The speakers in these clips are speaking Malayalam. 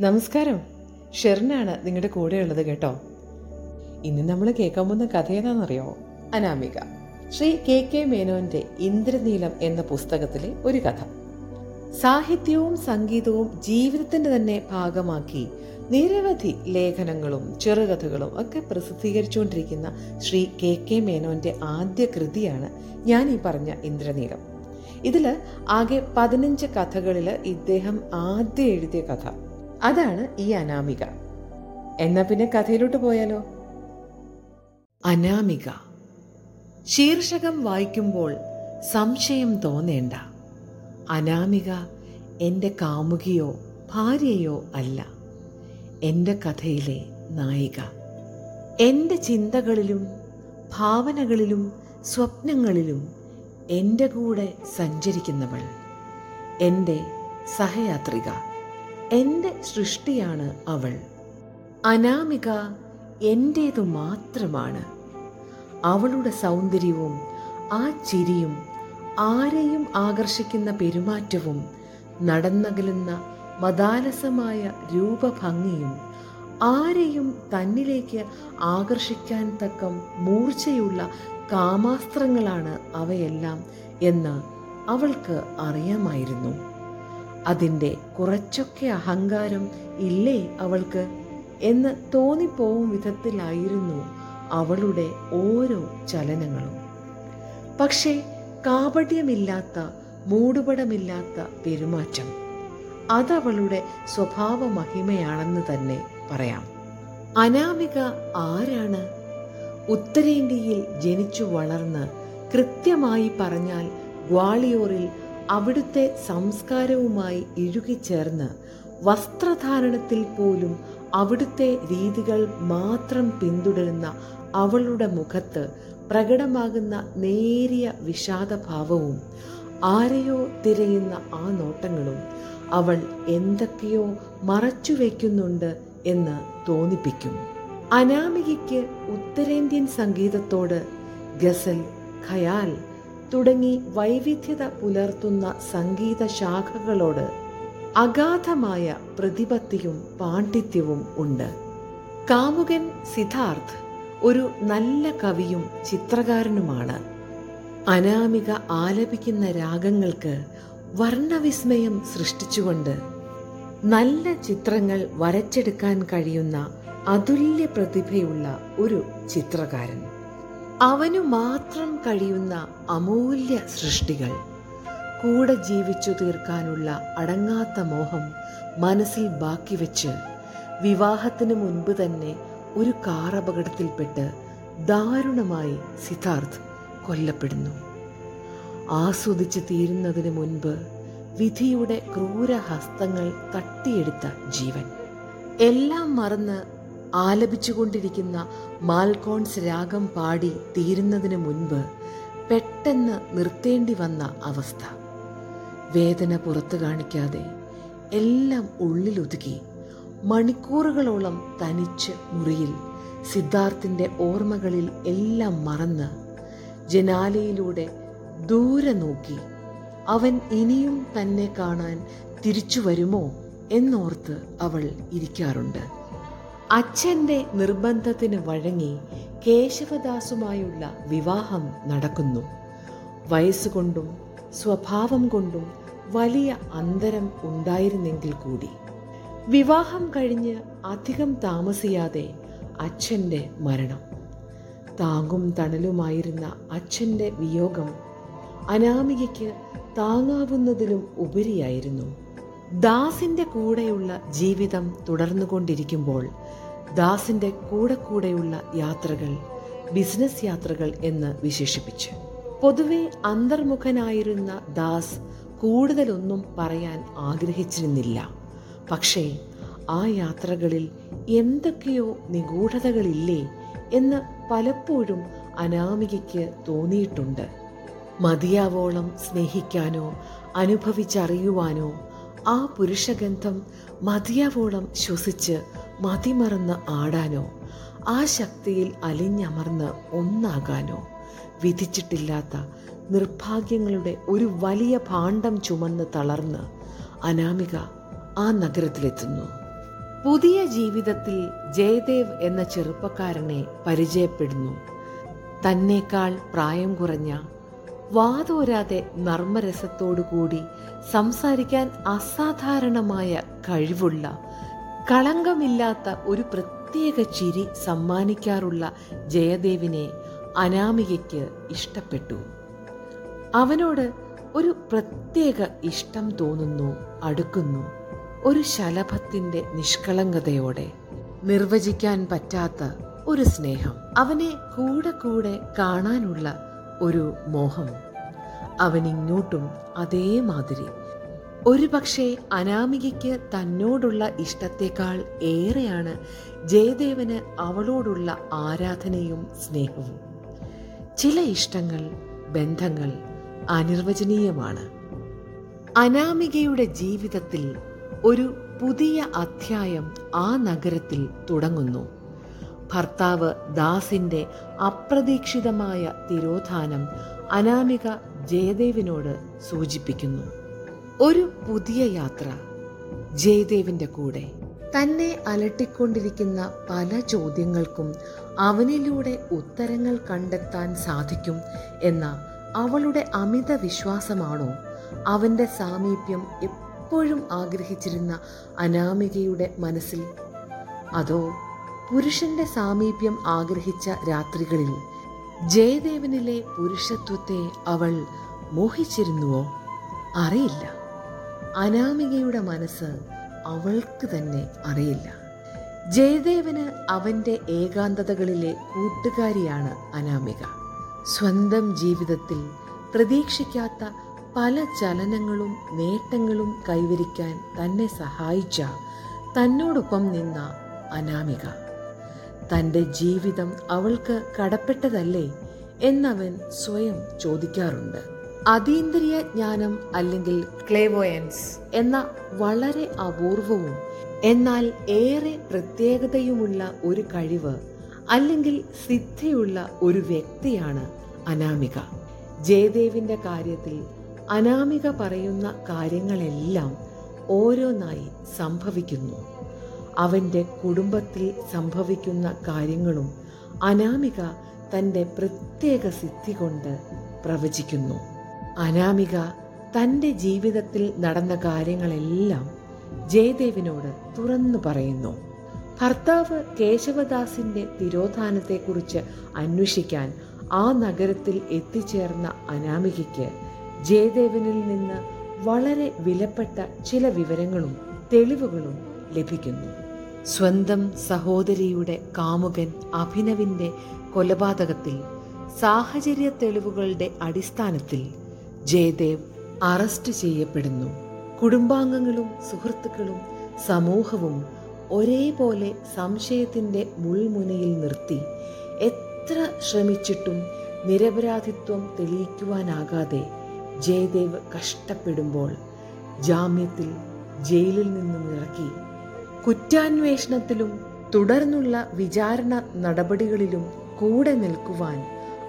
നമസ്കാരം. ഷെറിനാണ് നിങ്ങളുടെ കൂടെയുള്ളത് കേട്ടോ. ഇന്ന് നമ്മൾ കേൾക്കാൻ പോകുന്ന കഥ ഏതാണെന്നറിയോ? അനാമിക. ശ്രീ കെ കെ മേനോന്റെ ഇന്ദ്രനീലം എന്ന പുസ്തകത്തിലെ ഒരു കഥ. സാഹിത്യവും സംഗീതവും ജീവിതത്തിന്റെ തന്നെ ഭാഗമാക്കി നിരവധി ലേഖനങ്ങളും ചെറുകഥകളും ഒക്കെ പ്രസിദ്ധീകരിച്ചുകൊണ്ടിരിക്കുന്ന ശ്രീ കെ കെ മേനോന്റെ ആദ്യ കൃതിയാണ് ഞാൻ ഈ പറഞ്ഞ ഇന്ദ്രനീലം. ഇതിൽ ആകെ പതിനഞ്ച് കഥകളിൽ ഇദ്ദേഹം ആദ്യം എഴുതിയ കഥ. അതാണ് ഈ അനാമിക. എന്നാ പിന്നെ കഥയിലോട്ട് പോയാലോ? അനാമിക. ശീർഷകം വായിക്കുമ്പോൾ സംശയം തോന്നേണ്ട. അനാമിക എന്റെ കാമുകിയോ ഭാര്യയോ അല്ല. എന്റെ കഥയിലെ നായിക. എന്റെ ചിന്തകളിലും ഭാവനകളിലും സ്വപ്നങ്ങളിലും എന്റെ കൂടെ സഞ്ചരിക്കുന്നവൾ. എന്റെ സഹയാത്രിക. എന്റെ സൃഷ്ടിയാണ് അവൾ. അനാമിക എന്റേതു മാത്രമാണ്. അവളുടെ സൗന്ദര്യവും ആ ചിരിയും ആരെയും ആകർഷിക്കുന്ന പെരുമാറ്റവും നടന്നകലുന്ന മതാലസമായ രൂപഭംഗിയും ആരെയും തന്നിലേക്ക് ആകർഷിക്കാൻ തക്കം മൂർച്ചയുള്ള കാമാസ്ത്രങ്ങളാണ് അവയെല്ലാം എന്ന് അവൾക്ക് അറിയാമായിരുന്നു. അതിന്റെ കുറച്ചൊക്കെ അഹങ്കാരം ഇല്ലേ അവൾക്ക്? എന്ന് തോന്നിപ്പോവും വിധത്തിലായിരുന്നു അവളുടെ ഓരോ ചലനങ്ങളും. പക്ഷേ കാപട്യമില്ലാത്ത മൂടുപടമില്ലാത്ത പെരുമാറ്റം അതവളുടെ സ്വഭാവ മഹിമയാണെന്ന് തന്നെ പറയാം. അനാമിക ആരാണ്? ഉത്തരേന്ത്യയിൽ ജനിച്ചു വളർന്ന് കൃത്യമായി പറഞ്ഞാൽ ഗ്വാളിയോറിൽ അവിടുത്തെ സംസ്കാരവുമായി ഇഴുകിച്ചേർന്ന് വസ്ത്രധാരണത്തിൽ പോലും അവിടുത്തെ രീതികൾ മാത്രം പിന്തുടരുന്ന അവളുടെ മുഖത്ത് പ്രകടമാകുന്ന നേരിയ വിഷാദഭാവവും ആരെയോ തിരയുന്ന ആ നോട്ടങ്ങളും അവൾ എന്തൊക്കെയോ മറച്ചു വയ്ക്കുന്നുണ്ട് എന്ന് തോന്നിപ്പിക്കും. അനാമികയ്ക്ക് ഉത്തരേന്ത്യൻ സംഗീതത്തോട് ഗസൽ ഖയാൽ തുടങ്ങി വൈവിധ്യത പുലർത്തുന്ന സംഗീത ശാഖകളോട് അഗാധമായ പ്രതിപത്തിയും പാണ്ഡിത്യവും ഉണ്ട്. കാമുകൻ സിദ്ധാർത്ഥ് ഒരു നല്ല കവിയും ചിത്രകാരനുമാണ്. അനാമിക ആലപിക്കുന്ന രാഗങ്ങൾക്ക് വർണവിസ്മയം സൃഷ്ടിച്ചുകൊണ്ട് നല്ല ചിത്രങ്ങൾ വരച്ചെടുക്കാൻ കഴിയുന്ന അതുല്യ പ്രതിഭയുള്ള ഒരു ചിത്രകാരൻ. അവനു മാത്രം കഴിയുന്ന അമൂല്യ സൃഷ്ടികൾ. കൂടെ ജീവിച്ചു തീർക്കാനുള്ള അടങ്ങാത്ത മോഹം മനസ്സിൽ ബാക്കി വെച്ച് വിവാഹത്തിന് മുൻപ് തന്നെ ഒരു കാർ അപകടത്തിൽപ്പെട്ട് ദാരുണമായി സിദ്ധാർത്ഥ് കൊല്ലപ്പെടുന്നു. ആസ്വദിച്ച് തീരുന്നതിന് മുൻപ് വിധിയുടെ ക്രൂരഹസ്തങ്ങൾ തട്ടിയെടുത്ത ജീവൻ. എല്ലാം മറന്ന് ആലപിച്ചുകൊണ്ടിരിക്കുന്ന മാൽക്കോൺസ് രാഗം പാടി തീരുന്നതിന് മുൻപ് പെട്ടെന്ന് നിർത്തേണ്ടി വന്ന അവസ്ഥ. വേദന പുറത്തു കാണിക്കാതെ എല്ലാം ഉള്ളിലൊതുക്കി മണിക്കൂറുകളോളം തനിച്ച് മുറിയിൽ സിദ്ധാർത്ഥിന്റെ ഓർമ്മകളിൽ എല്ലാം മറന്ന് ജനാലയിലൂടെ ദൂരെ നോക്കി അവൻ ഇനിയും തന്നെ കാണാൻ തിരിച്ചു വരുമോ എന്നോർത്ത് അവൾ ഇരിക്കാറുണ്ട്. അച്ഛന്റെ നിർബന്ധത്തിന് വഴങ്ങി കേശവദാസുമായുള്ള വിവാഹം നടക്കുന്നു. വയസ്സുകൊണ്ടും സ്വഭാവം കൊണ്ടും വലിയ അന്തരം ഉണ്ടായിരുന്നെങ്കിൽ കൂടി. വിവാഹം കഴിഞ്ഞ് അധികം താമസിയാതെ അച്ഛന്റെ മരണം. താങ്ങും തണലുമായിരുന്ന അച്ഛന്റെ വിയോഗം അനാമികയ്ക്ക് താങ്ങാവുന്നതിലും ഉപരിയായിരുന്നു. ദാസിന്റെ കൂടെയുള്ള ജീവിതം തുടർന്നുകൊണ്ടിരിക്കുമ്പോൾ ദാസിന്റെ കൂടെ കൂടെയുള്ള യാത്രകൾ ബിസിനസ് യാത്രകൾ എന്ന് വിശേഷിപ്പിച്ചു. പൊതുവെ അന്തർമുഖനായിരുന്ന ദാസ് കൂടുതലൊന്നും പറയാൻ ആഗ്രഹിച്ചിരുന്നില്ല. പക്ഷേ ആ യാത്രകളിൽ എന്തൊക്കെയോ നിഗൂഢതകളില്ലേ എന്ന് പലപ്പോഴും അനാമികയ്ക്ക് തോന്നിയിട്ടുണ്ട്. മതിയാവോളം സ്നേഹിക്കാനോ അനുഭവിച്ചറിയുവാനോ ആ പുരുഷഗന്ധം മതിയാവോളം ശ്വസിച്ച് മതിമറന്ന് ആടാനോ ആ ശക്തിയിൽ അലിഞ്ഞമർന്ന് ഒന്നാകാനോ വിധിച്ചിട്ടില്ലാത്ത നിർഭാഗ്യങ്ങളുടെ ഒരു വലിയ ഭാണ്ഡം ചുമന്ന് തളർന്ന് അനാമിക ആ നഗരത്തിലെത്തുന്നു. പുതിയ ജീവിതത്തിൽ ജയദേവ് എന്ന ചെറുപ്പക്കാരനെ പരിചയപ്പെടുന്നു. തന്നേക്കാൾ പ്രായം കുറഞ്ഞ വാതോരാതെ നർമ്മരസത്തോടുകൂടി സംസാരിക്കാൻ അസാധാരണമായ കഴിവുള്ള കളങ്കമില്ലാത്ത ഒരു പ്രത്യേക ചിരി സമ്മാനിക്കാറുള്ള ജയദേവിനെ അനാമികയ്ക്ക് ഇഷ്ടപ്പെട്ടു. അവനോട് ഒരു പ്രത്യേക ഇഷ്ടം തോന്നുന്നു അടുക്കുന്നു. ഒരു ശലഭത്തിന്റെ നിഷ്കളങ്കതയോടെ നിർവചിക്കാൻ പറ്റാത്ത ഒരു സ്നേഹം. അവനെ കൂടെ കൂടെ കാണാനുള്ള ഒരു മോഹം. അവനിങ്ങോട്ടും അതേമാതിരി ഒരു പക്ഷേ അനാമികയ്ക്ക് തന്നോടുള്ള ഇഷ്ടത്തെക്കാൾ ഏറെയാണ് ജയദേവന് അവളോടുള്ള ആരാധനയും സ്നേഹവും. ചില ഇഷ്ടങ്ങൾ ബന്ധങ്ങൾ അനിർവചനീയമാണ്. അനാമികയുടെ ജീവിതത്തിൽ ഒരു പുതിയ അധ്യായം ആ നഗരത്തിൽ തുടങ്ങുന്നു. ഭർത്താവ് ദാസിന്റെ അപ്രതീക്ഷിതമായ തിരോധാനം അനാമിക ജയദേവിനോട് സൂചിപ്പിക്കുന്നു. ഒരു പുതിയ യാത്ര ജയദേവിന്റെ കൂടെ. തന്നെ അലട്ടിക്കൊണ്ടിരിക്കുന്ന പല ചോദ്യങ്ങൾക്കും അവനിലൂടെ ഉത്തരങ്ങൾ കണ്ടെത്താൻ സാധിക്കും എന്ന അവളുടെ അമിത വിശ്വാസമാണോ? അവന്റെ സാമീപ്യം എപ്പോഴും ആഗ്രഹിച്ചിരുന്ന അനാമികയുടെ മനസ്സിൽ? അതോ പുരുഷന്റെ സാമീപ്യം ആഗ്രഹിച്ച രാത്രികളിൽ ജയദേവനിലെ പുരുഷത്വത്തെ അവൾ മോഹിച്ചിരുന്നുവോ? അറിയില്ല. അനാമികയുടെ മനസ്സ് അവൾക്ക് തന്നെ അറിയില്ല. ജയദേവന് അവന്റെ ഏകാന്തതകളിലെ കൂട്ടുകാരിയാണ് അനാമിക. സ്വന്തം ജീവിതത്തിൽ പ്രതീക്ഷിക്കാത്ത പല ചലനങ്ങളും നേട്ടങ്ങളും കൈവരിക്കാൻ തന്നെ സഹായിച്ച തന്നോടൊപ്പം നിന്ന അനാമിക. തന്റെ ജീവിതം അവൾക്ക് കടപ്പെട്ടതല്ലേ എന്നവൻ സ്വയം ചോദിക്കാറുണ്ട്. അതീന്ദ്രിയ ജ്ഞാനം അല്ലെങ്കിൽ ക്ലേവോയൻസ് എന്ന വളരെ അപൂർവവും എന്നാൽ ഏറെ പ്രത്യേകതയുമുള്ള ഒരു കഴിവ് അല്ലെങ്കിൽ സിദ്ധിയുള്ള ഒരു വ്യക്തിയാണ് അനാമിക. ജയദേവിന്റെ കാര്യത്തിൽ അനാമിക പറയുന്ന കാര്യങ്ങളെല്ലാം ഓരോന്നായി സംഭവിക്കുന്നു. അവന്റെ കുടുംബത്തിൽ സംഭവിക്കുന്ന കാര്യങ്ങളും അനാമിക തന്റെ പ്രത്യേക സിദ്ധി കൊണ്ട് പ്രവചിക്കുന്നു. അനാമിക തന്റെ ജീവിതത്തിൽ നടന്ന കാര്യങ്ങളെല്ലാം ജയദേവിനോട് തുറന്നു പറയുന്നു. ഭർത്താവ് കേശവദാസിന്റെ തിരോധാനത്തെക്കുറിച്ച് അന്വേഷിക്കാൻ ആ നഗരത്തിൽ എത്തിച്ചേർന്ന അനാമികയ്ക്ക് ജയദേവനിൽ നിന്ന് വളരെ വിലപ്പെട്ട ചില വിവരങ്ങളും തെളിവുകളും ലഭിക്കുന്നു. സ്വന്തം സഹോദരിയുടെ കാമുകൻ അഭിനവിന്റെ കൊലപാതകത്തിൽ സാഹചര്യ തെളിവുകളുടെ അടിസ്ഥാനത്തിൽ ജയദേവ് അറസ്റ്റ് ചെയ്യപ്പെടുന്നു. കുടുംബാംഗങ്ങളും സുഹൃത്തുക്കളും സമൂഹവും ഒരേപോലെ സംശയത്തിന്റെ മുൾമുനയിൽ നിർത്തി എത്ര ശ്രമിച്ചിട്ടും നിരപരാധിത്വം തെളിയിക്കുവാനാകാതെ ജയദേവ് കഷ്ടപ്പെടുമ്പോൾ ജാമ്യത്തിൽ ജയിലിൽ നിന്നും ഇറക്കി. കുറ്റാന്വേഷണത്തിലും തുടർന്നുള്ള വിചാരണ നടപടികളിലും കൂടെ നിൽക്കുവാൻ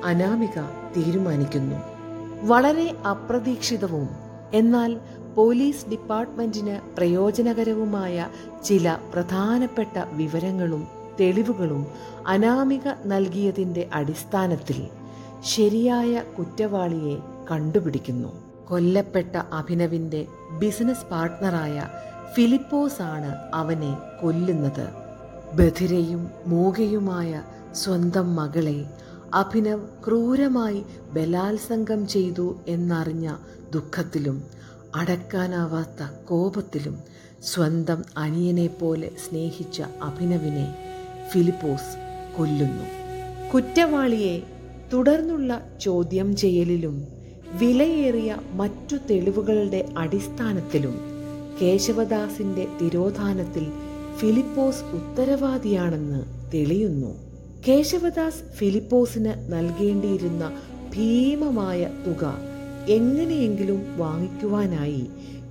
അനാമിക തീരുമാനിക്കുന്നു. വളരെ അപ്രതീക്ഷിതവും എന്നാൽ പോലീസ് ഡിപ്പാർട്ട്മെന്റിന് പ്രയോജനകരവുമായ ചില പ്രധാനപ്പെട്ട വിവരങ്ങളും തെളിവുകളും അനാമിക നൽകിയതിന്റെ അടിസ്ഥാനത്തിൽ ശരിയായ കുറ്റവാളിയെ കണ്ടുപിടിക്കുന്നു. കൊല്ലപ്പെട്ട അഭിനവിന്റെ ബിസിനസ് പാർട്ട്ണറായ ഫിലിപ്പോസ് ആണ് അവനെ കൊല്ലുന്നത്. ബധിരയും മൂകയുമായ സ്വന്തം മകളെ അഭിനവ് ക്രൂരമായി ബലാത്സംഗം ചെയ്തു എന്നറിഞ്ഞ ദുഃഖത്തിലും അടക്കാനാവാത്ത കോപത്തിലും സ്വന്തം അനിയനെ പോലെ സ്നേഹിച്ച അഭിനവിനെ ഫിലിപ്പോസ് കൊല്ലുന്നു. കുറ്റവാളിയെ തുടർന്നുള്ള ചോദ്യം ചെയ്യലിലും വിലയേറിയ മറ്റു തെളിവുകളുടെ അടിസ്ഥാനത്തിലും കേശവദാസിന്റെ തിരോധാനത്തിൽ ഫിലിപ്പോസ് ഉത്തരവാദിയാണെന്ന് തെളിയുന്നു. കേശവദാസ് ഫിലിപ്പോസിന് നൽകേണ്ടിയിരുന്ന ഭീമമായ തുക എങ്ങനെയെങ്കിലും വാങ്ങിക്കുവാനായി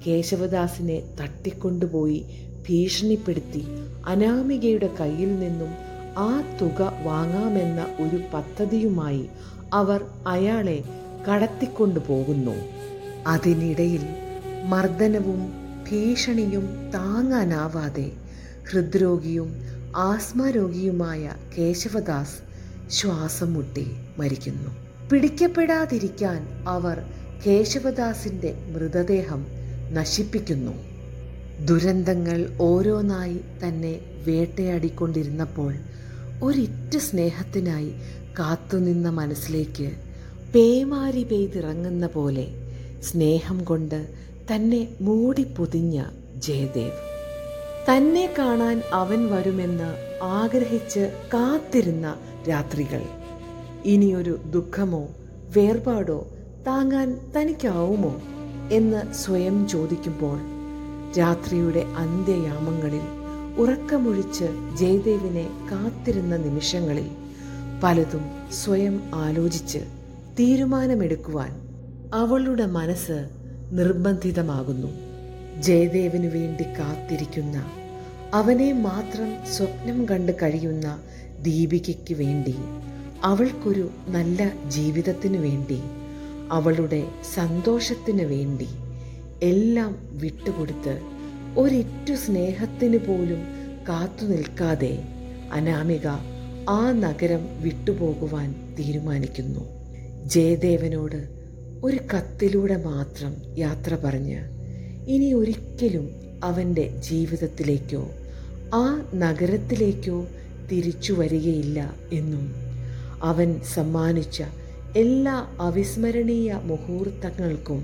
കേശവദാസിനെ തട്ടിക്കൊണ്ടുപോയി ഭീഷണിപ്പെടുത്തി അനാമികയുടെ കയ്യിൽ നിന്നും ആ തുക വാങ്ങാമെന്ന ഒരു പദ്ധതിയുമായി അവർ അയാളെ കടത്തിക്കൊണ്ടു പോകുന്നു അതിനിടയിൽ മർദ്ദനവും ഭീഷണിയും താങ്ങാനാവാതെ ഹൃദ്രോഗിയും ആസ്മ രോഗിയുമായ കേശവദാസ് ശ്വാസം മുട്ടി മരിക്കുന്നു. പിടിക്കപ്പെടാതിരിക്കാൻ അവർ കേശവദാസിന്റെ മൃതദേഹം നശിപ്പിക്കുന്നു. ദുരന്തങ്ങൾ ഓരോന്നായി തന്നെ വേട്ടയാടിക്കൊണ്ടിരുന്നപ്പോൾ ഒരിറ്റ സ്നേഹത്തിനായി കാത്തുനിന്ന മനസ്സിലേക്ക് പേമാരി പെയ്തിറങ്ങുന്ന പോലെ സ്നേഹം കൊണ്ട് തന്നെ മൂടിപ്പൊതിഞ്ഞ ജയദേവ്. തന്നെ കാണാൻ അവൻ വരുമെന്ന് ആഗ്രഹിച്ച് കാത്തിരുന്ന രാത്രികൾ. ഇനിയൊരു ദുഃഖമോ വേർപാടോ താങ്ങാൻ തനിക്കാവുമോ എന്ന് സ്വയം ചോദിക്കുമ്പോൾ രാത്രിയുടെ അന്ത്യയാമങ്ങളിൽ ഉറക്കമൊഴിച്ച് ജയദേവിനെ കാത്തിരുന്ന നിമിഷങ്ങളിൽ പലതും സ്വയം ആലോചിച്ച് തീരുമാനമെടുക്കുവാൻ അവളുടെ മനസ്സ് നിർബന്ധിതമാകുന്നു. ജയദേവനു വേണ്ടി കാത്തിരിക്കുന്ന അവനെ മാത്രം സ്വപ്നം കണ്ട് കഴിയുന്ന ദീപികയ്ക്ക് വേണ്ടി അവൾക്കൊരു നല്ല ജീവിതത്തിനു വേണ്ടി അവളുടെ സന്തോഷത്തിനു വേണ്ടി എല്ലാം വിട്ടുകൊടുത്ത് ഒരിറ്റു സ്നേഹത്തിന് പോലും കാത്തു നിൽക്കാതെ അനാമിക ആ നഗരം വിട്ടുപോകുവാൻ തീരുമാനിക്കുന്നു. ജയദേവനോട് ഒരു കത്തിലൂടെ മാത്രം യാത്ര പറഞ്ഞ് ഇനി ഒരിക്കലും അവന്റെ ജീവിതത്തിലേക്കോ ആ നഗരത്തിലേക്കോ തിരിച്ചു വരികയില്ല എന്നും അവൻ സമ്മാനിച്ച എല്ലാ അവിസ്മരണീയ മുഹൂർത്തങ്ങൾക്കും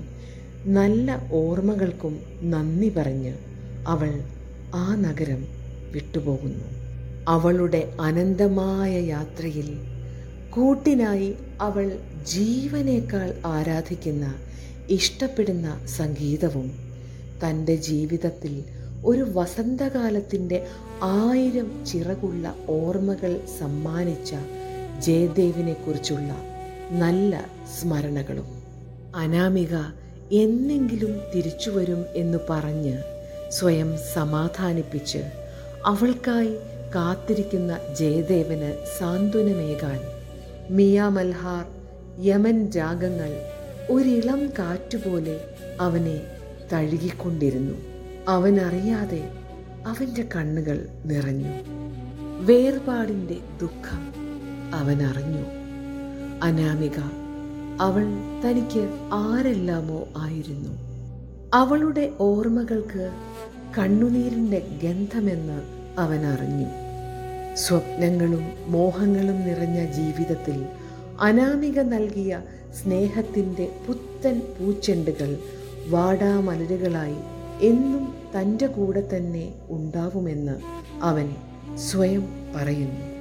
നല്ല ഓർമ്മകൾക്കും നന്ദി പറഞ്ഞ് അവൾ ആ നഗരം വിട്ടുപോകുന്നു. അവളുടെ അനന്തമായ യാത്രയിൽ കൂട്ടിനായി അവൾ ജീവനേക്കാൾ ആരാധിക്കുന്ന ഇഷ്ടപ്പെടുന്ന സംഗീതവും തന്റെ ജീവിതത്തിൽ ഒരു വസന്തകാലത്തിന്റെ ആയിരം ചിറകുള്ള ഓർമ്മകൾ സമ്മാനിച്ച ജയദേവിനെക്കുറിച്ചുള്ള നല്ല സ്മരണകളും. അനാമിക എന്നെങ്കിലും തിരിച്ചു വരും എന്ന് പറഞ്ഞ് സ്വയം സമാധാനിപ്പിച്ച് അവൾക്കായി കാത്തിരിക്കുന്ന ജയദേവന് സാന്ത്വനമേകാൻ മിയ മൽഹാർ യമൻ രാഗങ്ങൾ ഒരിളം കാറ്റുപോലെ അവനെ തഴുകിക്കൊണ്ടിരുന്നു. അവനറിയാതെ അവന്റെ കണ്ണുകൾ നിറഞ്ഞു. വേർപാടിന്റെ ദുഃഖം അവൻ അറിഞ്ഞു അനാമിക അവൾ തനിക്ക് ആരെല്ലാമോ ആയിരുന്നു. അവളുടെ ഓർമ്മകൾക്ക് കണ്ണുനീരിന്റെ ഗന്ധമെന്ന് അവൻ അറിഞ്ഞു സ്വപ്നങ്ങളും മോഹങ്ങളും നിറഞ്ഞ ജീവിതത്തിൽ അനാമിക നൽകിയ സ്നേഹത്തിന്റെ പുത്തൻ പൂച്ചെണ്ടുകൾ വാടാമലരുകളായി എന്നും തന്റെ കൂടെ തന്നെ ഉണ്ടാവുമെന്ന് അവൻ സ്വയം പറയുന്നു.